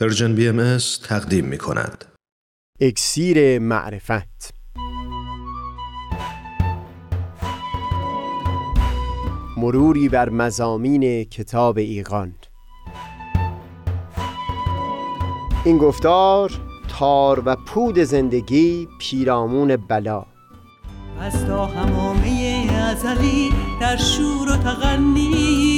Persian BM تقدیم می کند. اکسیر معرفت. مروری بر مضامین کتاب ایقان این گفتار تار و پود زندگی پیرامون بلا. از تا حمامه ازلی در شور و تغنی است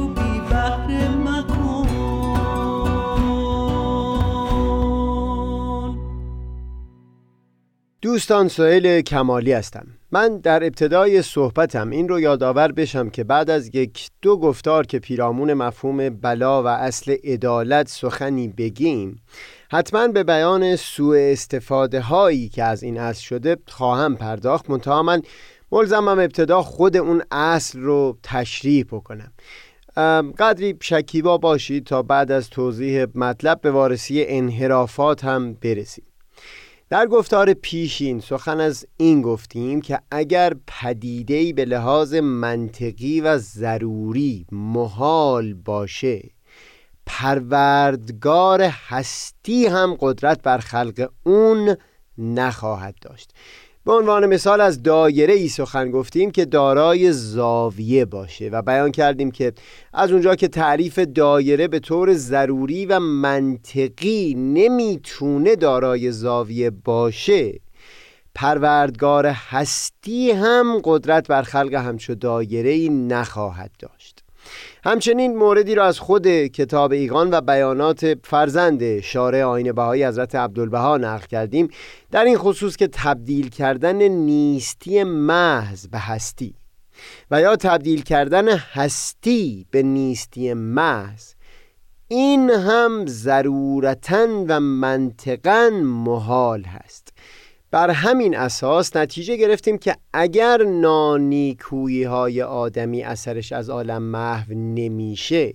دوستان سهیل کمالی هستم. من در ابتدای صحبتم این رو یادآور بشم که بعد از یک دو گفتار که پیرامون مفهوم بلا و اصل عدالت سخنی بگیم حتما به بیان سوء استفاده هایی که از این اصل شده خواهم پرداخت. منتها من ملزمم ابتدا خود اون اصل رو تشریح بکنم. قدری شکیبا باشید تا بعد از توضیح مطلب به وارسی انحرافات هم برسیم. در گفتار پیشین سخن از این گفتیم که اگر پدیده‌ای به لحاظ منطقی و ضروری محال باشه پروردگار هستی هم قدرت بر خلق اون نخواهد داشت. به عنوان مثال از دایره ای سخن گفتیم که دارای زاویه باشه و بیان کردیم که از اونجا که تعریف دایره به طور ضروری و منطقی نمی‌تونه دارای زاویه باشه پروردگار هستی هم قدرت بر خلق همچو دایره ای نخواهد داشت. همچنین موردی را از خود کتاب ایقان و بیانات فرزند شارع آین بهایی حضرت عبدالبها نقل کردیم. در این خصوص که تبدیل کردن نیستی محض به هستی و یا تبدیل کردن هستی به نیستی محض این هم ضرورتا و منطقا محال هست. بر همین اساس نتیجه گرفتیم که اگر نانیکویی های آدمی اثرش از عالم محو نمیشه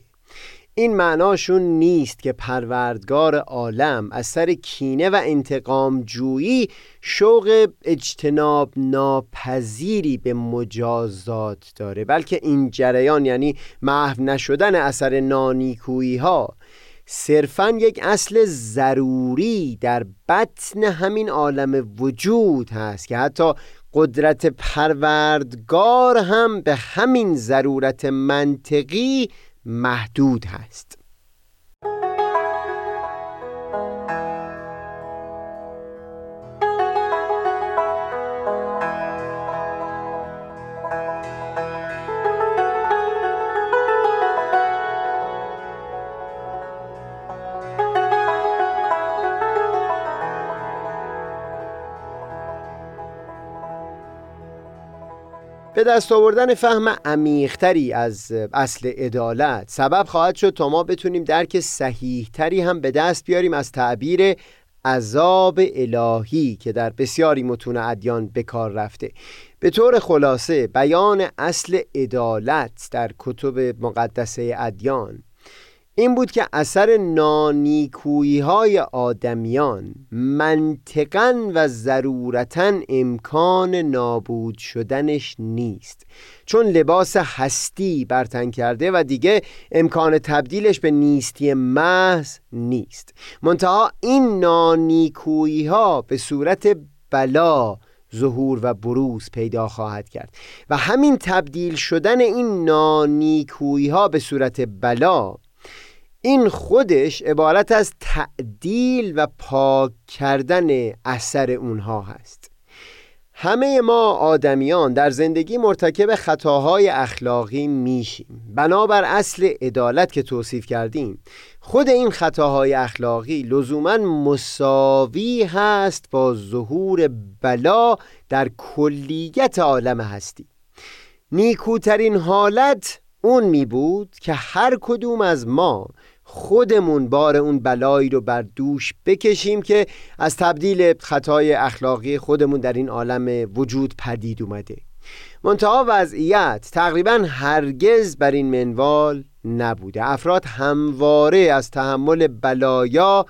این معناشون نیست که پروردگار عالم از سر کینه و انتقام جویی شوق اجتناب ناپذیری به مجازات داره بلکه این جریان یعنی محو نشدن اثر نانیکویی ها صرفا یک اصل ضروری در بطن همین عالم وجود هست که حتی قدرت پروردگار هم به همین ضرورت منطقی محدود هست. به دست آوردن فهم عمیقتری از اصل عدالت سبب خواهد شد تا ما بتونیم درک صحیحتری هم به دست بیاریم از تعبیر عذاب الهی که در بسیاری متون ادیان به کار رفته. به طور خلاصه بیان اصل عدالت در کتب مقدسه ادیان این بود که اثر نانیکویی های آدمیان منطقا و ضرورتا امکان نابود شدنش نیست. چون لباس هستی برتن کرده و دیگه امکان تبدیلش به نیستی محض نیست. منتها این نانیکویی ها به صورت بلا ظهور و بروز پیدا خواهد کرد. و همین تبدیل شدن این نانیکویی ها به صورت بلا این خودش عبارت از تعدیل و پاک کردن اثر اونها هست. همه ما آدمیان در زندگی مرتکب خطاهای اخلاقی میشیم. بنابر اصل عدالت که توصیف کردیم خود این خطاهای اخلاقی لزوما مساوی هست با ظهور بلا در کلیت عالم هستی. نیکوترین حالت اون می بود که هر کدوم از ما خودمون بار اون بلایی رو بر دوش بکشیم که از تبدیل خطای اخلاقی خودمون در این عالم وجود پدید اومده. منتها وضعیت تقریبا هرگز بر این منوال نبوده. افراد همواره از تحمل بلایا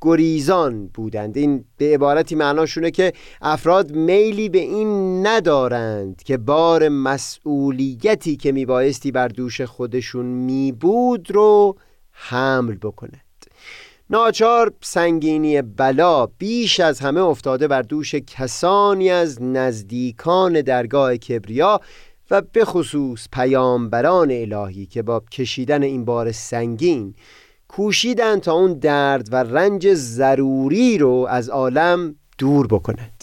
گریزان بودند. این به عبارتی معناشونه که افراد میلی به این ندارند که بار مسئولیتی که میبایستی بر دوش خودشون میبود رو حمل بکنند ناچار سنگینی بلا بیش از همه افتاده بر دوش کسانی از نزدیکان درگاه کبریا و به خصوص پیامبران الهی که با کشیدن این بار سنگین کوشیدن تا اون درد و رنج ضروری رو از عالم دور بکنند.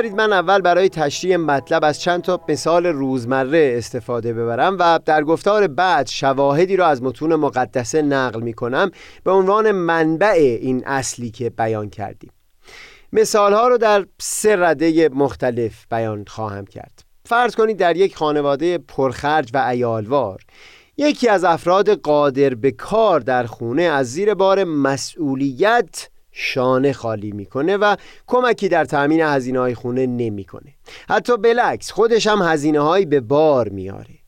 بگذارید من اول برای تشریح مطلب از چند تا مثال روزمره استفاده ببرم و در گفتار بعد شواهدی را از متون مقدسه نقل می کنم به عنوان منبع این اصلی که بیان کردیم. مثال ها رو در سه رده مختلف بیان خواهم کرد. فرض کنید در یک خانواده پرخرج و ایالوار یکی از افراد قادر به کار در خونه از زیر بار مسئولیت شانه خالی می‌کنه و کمکی در تأمین هزینه های خونه نمی‌کنه. حتی بلکس خودش هم هزینه هایی به بار میاره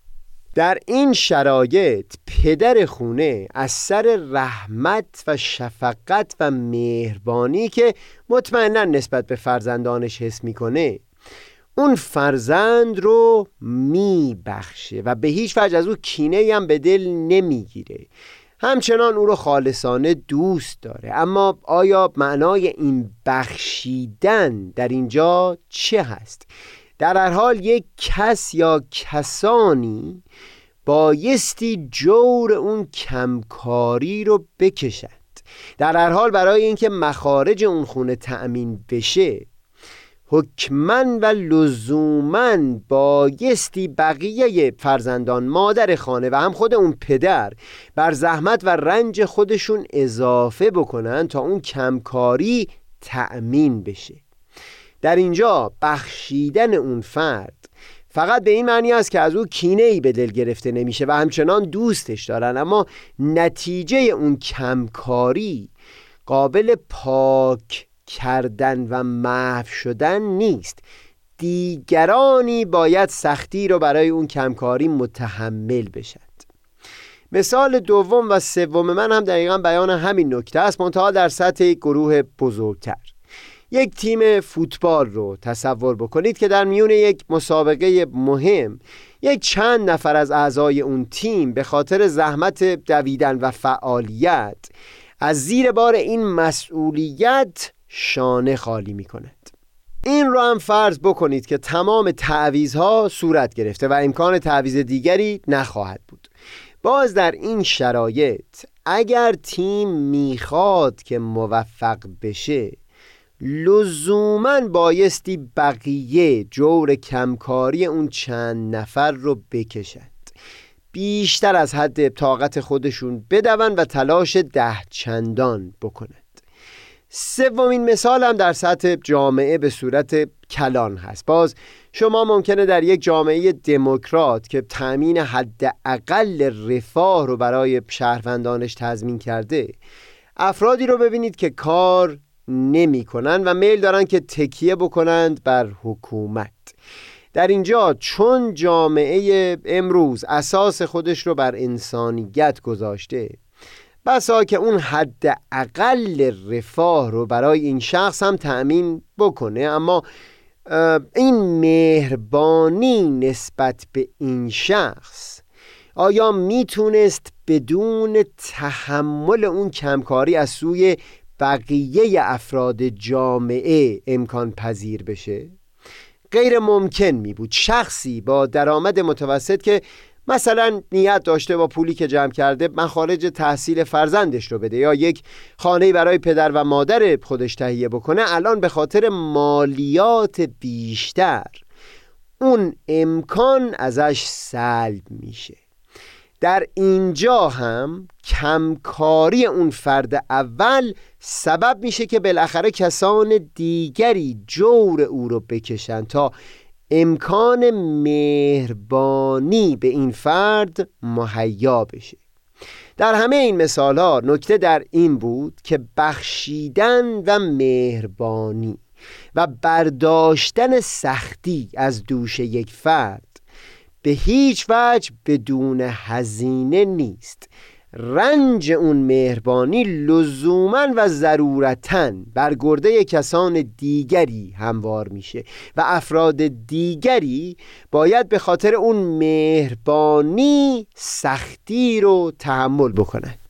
در این شرایط پدر خونه از سر رحمت و شفقت و مهربانی که مطمئنا نسبت به فرزندانش حس می‌کنه اون فرزند رو میبخشه و به هیچ وجه از او کینه هم به دل نمی‌گیره همچنان او رو خالصانه دوست داره اما آیا معنای این بخشیدن در اینجا چه هست؟ در هر حال یک کس یا کسانی بایستی جور اون کمکاری رو بکشند در هر حال برای اینکه مخارج اون خونه تأمین بشه حکمن و لزومن بایستی بقیه فرزندان مادر خانه و هم خود اون پدر بر زحمت و رنج خودشون اضافه بکنن تا اون کمکاری تأمین بشه. در اینجا بخشیدن اون فرد فقط به این معنی است که از او کینه ای به دل گرفته نمیشه و همچنان دوستش دارن. اما نتیجه اون کمکاری قابل پاک کردن و محو شدن نیست. دیگرانی باید سختی رو برای اون کمکاری متحمل بشند. مثال دوم و سوم من هم دقیقا بیان همین نکته است. منتها در سطح یک گروه بزرگتر. یک تیم فوتبال رو تصور بکنید که در میون یک مسابقه مهم یک چند نفر از اعضای اون تیم به خاطر زحمت دویدن و فعالیت از زیر بار این مسئولیت شانه خالی می کند این را هم فرض بکنید که تمام تعویزها صورت گرفته و امکان تعویز دیگری نخواهد بود. باز در این شرایط اگر تیم می‌خواد که موفق بشه لزوما بایستی بقیه جور کمکاری اون چند نفر رو بکشند. بیشتر از حد طاقت خودشون بدون و تلاش ده چندان بکنند. سومین مثال هم در سطح جامعه به صورت کلان هست. باز شما ممکنه در یک جامعه دموکرات که تأمین حداقل رفاه رو برای شهروندانش تضمین کرده افرادی رو ببینید که کار نمی کنن و میل دارن که تکیه بکنند بر حکومت. در اینجا چون جامعه امروز اساس خودش رو بر انسانیت گذاشته بسا که اون حد اقل رفاه رو برای این شخص هم تأمین بکنه اما این مهربانی نسبت به این شخص آیا می‌تونست بدون تحمل اون کمکاری از سوی بقیه افراد جامعه امکان پذیر بشه؟ غیر ممکن می بود شخصی با درآمد متوسط که مثلا نیت داشته با پولی که جمع کرده مخارج تحصیل فرزندش رو بده یا یک خانه برای پدر و مادر خودش تهیه بکنه الان به خاطر مالیات بیشتر. اون امکان ازش سلب میشه. در اینجا هم کمکاری اون فرد اول سبب میشه که بالاخره کسان دیگری جور او رو بکشن تا امکان مهربانی به این فرد مهیا بشه. در همه این مثال ها نکته در این بود که بخشیدن و مهربانی و برداشتن سختی از دوش یک فرد به هیچ وجه بدون هزینه نیست. رنج اون مهربانی لزوما و ضرورتا بر گرده کسان دیگری هموار میشه و افراد دیگری باید به خاطر اون مهربانی سختی رو تحمل بکنند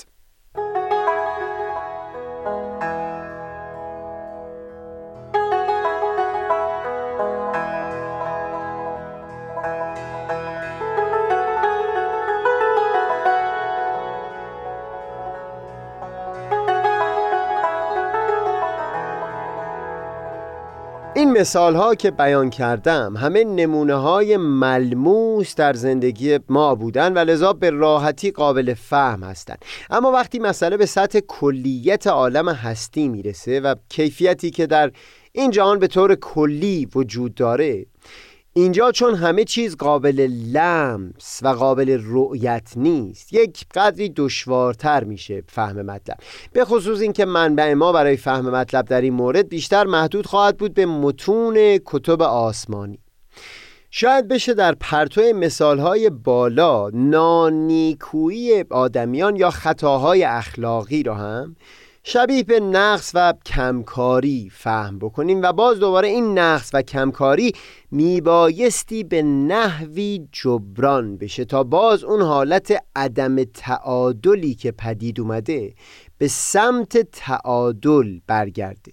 مثال ها که بیان کردم همه نمونه های ملموس در زندگی ما بودن و لذا به راحتی قابل فهم هستند اما وقتی مسئله به سطح کلیت عالم هستی می‌رسه و کیفیتی که در این جهان به طور کلی وجود داره اینجا چون همه چیز قابل لمس و قابل رؤیت نیست یک قدری دشوارتر میشه فهم مطلب. به خصوص اینکه منبع ما برای فهم مطلب در این مورد بیشتر محدود خواهد بود به متون کتب آسمانی. شاید بشه در پرتو مثالهای بالا نانیکویی آدمیان یا خطاهای اخلاقی را هم شبیه به نقص و کمکاری فهم بکنیم و باز دوباره این نقص و کمکاری میبایستی به نحوی جبران بشه تا باز اون حالت عدم تعادلی که پدید اومده به سمت تعادل برگرده.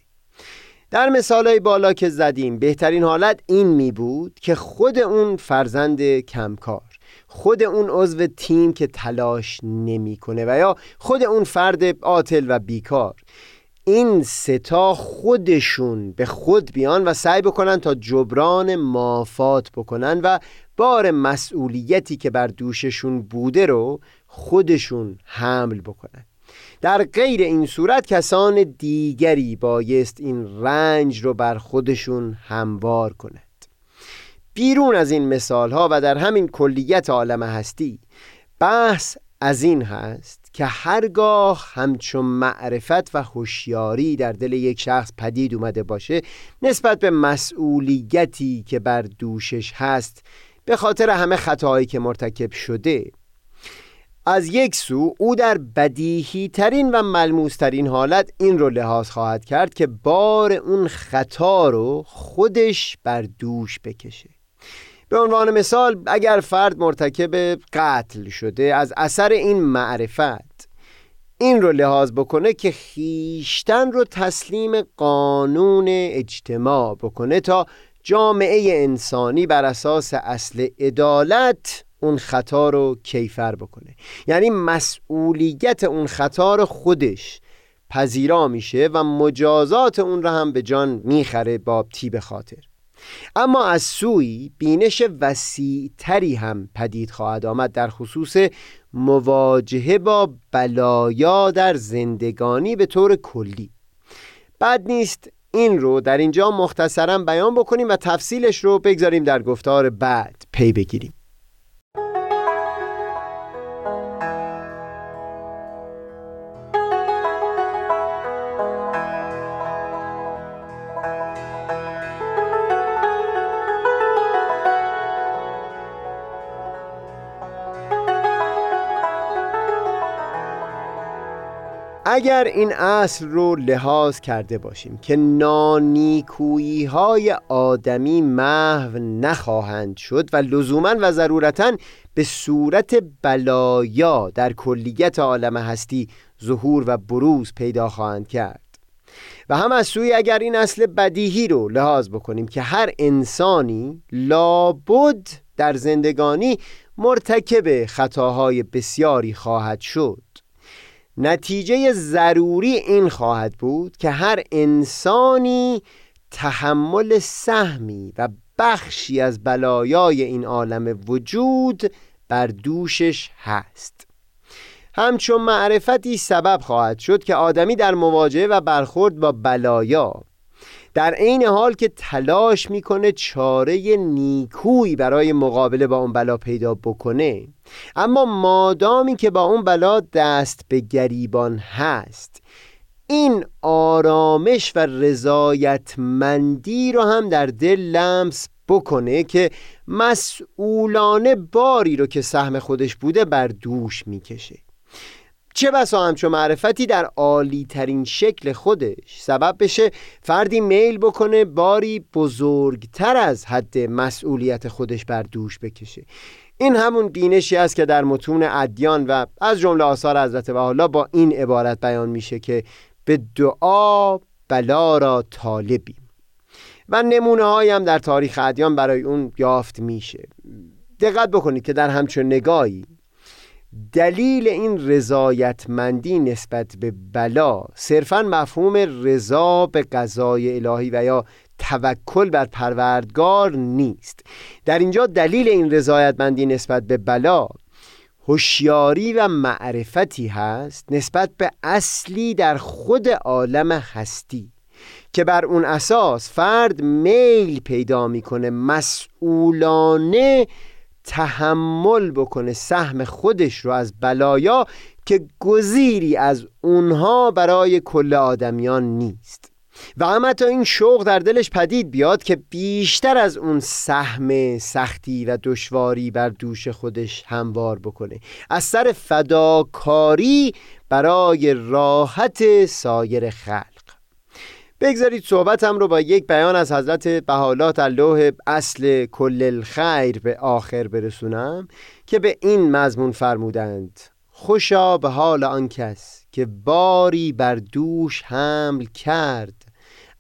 در مثالهای بالا که زدیم بهترین حالت این می بود که خود اون فرزند کمکار خود اون عضو تیم که تلاش نمی‌کنه و یا خود اون فرد عاطل و بیکار. این ستا خودشون به خود بیان و سعی بکنن تا جبران مافات بکنن و بار مسئولیتی که بر دوششون بوده رو خودشون حمل بکنن. در غیر این صورت کسان دیگری بایست این رنج رو بر خودشون هموار کنه. بیرون از این مثال ها و در همین کلیت عالم هستی بحث از این هست که هرگاه همچون معرفت و هوشیاری در دل یک شخص پدید اومده باشه نسبت به مسئولیتی که بر دوشش هست به خاطر همه خطاهایی که مرتکب شده. از یک سو او در بدیهی ترین و ملموس ترین حالت این رو لحاظ خواهد کرد که بار اون خطا رو خودش بر دوش بکشه. به عنوان مثال اگر فرد مرتکب قتل شده از اثر این معرفت این رو لحاظ بکنه که خیشتن رو تسلیم قانون اجتماع بکنه تا جامعه انسانی بر اساس اصل عدالت اون خطا رو کیفر بکنه. یعنی مسئولیت اون خطا رو خودش پذیرا میشه و مجازات اون رو هم به جان می‌خره با تیب خاطر. اما از سوی بینش وسیعتری هم پدید خواهد آمد در خصوص مواجهه با بلایا در زندگانی به طور کلی. بد نیست این رو در اینجا مختصرا بیان بکنیم و تفصیلش رو بگذاریم در گفتار بعد پی بگیریم. اگر این اصل رو لحاظ کرده باشیم که نانیکویی های آدمی محو نخواهند شد و لزوما و ضرورتا به صورت بلایا در کلیت عالم هستی ظهور و بروز پیدا خواهند کرد. و هم از سوی اگر این اصل بدیهی رو لحاظ بکنیم که هر انسانی لابد در زندگانی مرتکب خطاهای بسیاری خواهد شد. نتیجه ضروری این خواهد بود که هر انسانی تحمل سهمی و بخشی از بلایای این عالم وجود بر دوشش هست. همچون معرفتی سبب خواهد شد که آدمی در مواجهه و برخورد با بلایا در عین حال که تلاش می‌کنه چاره نیکویی برای مقابله با اون بلا پیدا بکنه. اما مادامی که با اون بلا دست به گریبان هست این آرامش و رضایتمندی رو هم در دل لمس بکنه که مسئولانه باری رو که سهم خودش بوده بر دوش می‌کشه. چه بسا همچو معرفتی در عالی ترین شکل خودش سبب بشه فردی میل بکنه باری بزرگتر از حد مسئولیت خودش بر دوش بکشه. این همون بینشی است که در متون ادیان و از جمله آثار حضرت بهاءالله با این عبارت بیان میشه که به دعا بلا را طالبیم. و نمونه هم در تاریخ ادیان برای اون یافت میشه. دقت بکنید که در همچون نگاهی دلیل این رضایتمندی نسبت به بلا صرفا مفهوم رضا به قضای الهی و یا توکل بر پروردگار نیست. در اینجا دلیل این رضایتمندی نسبت به بلا هوشیاری و معرفتی هست نسبت به اصلی در خود عالم هستی که بر اون اساس فرد میل پیدا می‌کنه مسئولانه تحمل بکنه سهم خودش رو از بلایا که گزیری از اونها برای کل آدمیان نیست. و اما تا این شوق در دلش پدید بیاد که بیشتر از اون سهم سختی و دشواری بر دوش خودش هموار بکنه. از سر فداکاری برای راحت سایر خلق. بگذارید صحبتم رو با یک بیان از حضرت بحالات اللوح اصل کل الخیر به آخر برسونم که به این مضمون فرمودند. خوشا به حال آن کس که باری بر دوش حمل کرد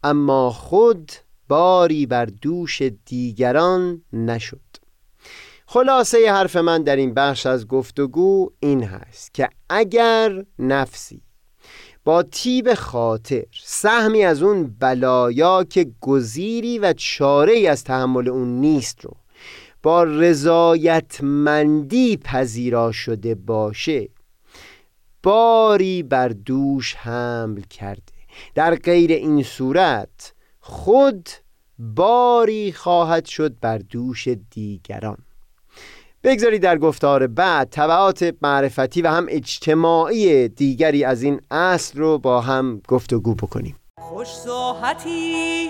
اما خود باری بر دوش دیگران نشد. خلاصه حرف من در این بخش از گفتگو این هست که اگر نفسی با تیب خاطر سهمی از اون بلایا که گزیری و چاره از تحمل اون نیست رو. با رضایتمندی پذیرا شده باشه. باری بر دوش حمل کرده. در غیر این صورت خود باری خواهد شد بر دوش دیگران. بگذارید در گفتار بعد طبعات معرفتی و هم اجتماعی دیگری از این اصل رو با هم گفتگو بکنیم. خوش ساحتی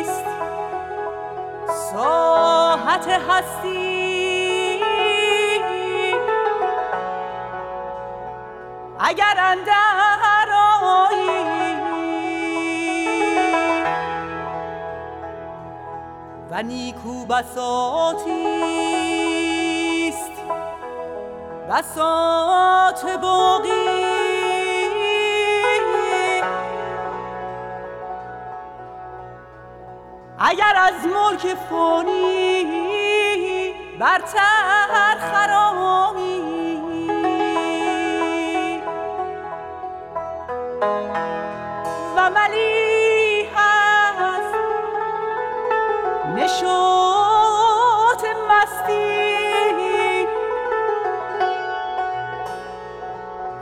است. ساحت هستی. اگر اندر نیکو بساتیست بسات باقی. اگر از ملک فانی برتر خرامی. و ملی نشاط مستی.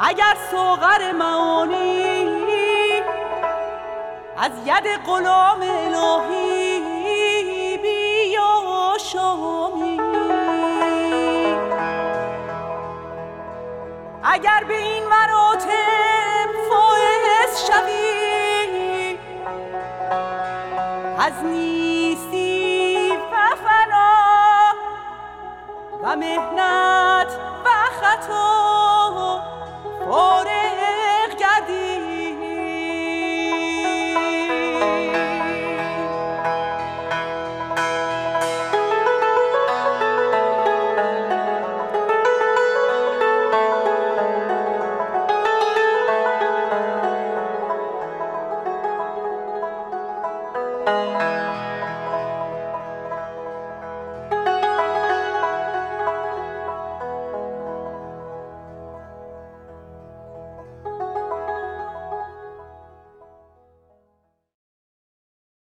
اگر سوغر معانی از ید غلام الهی بیا شامی اگر به این مراتب فائز شوی از نیستی و مهنت و خطا.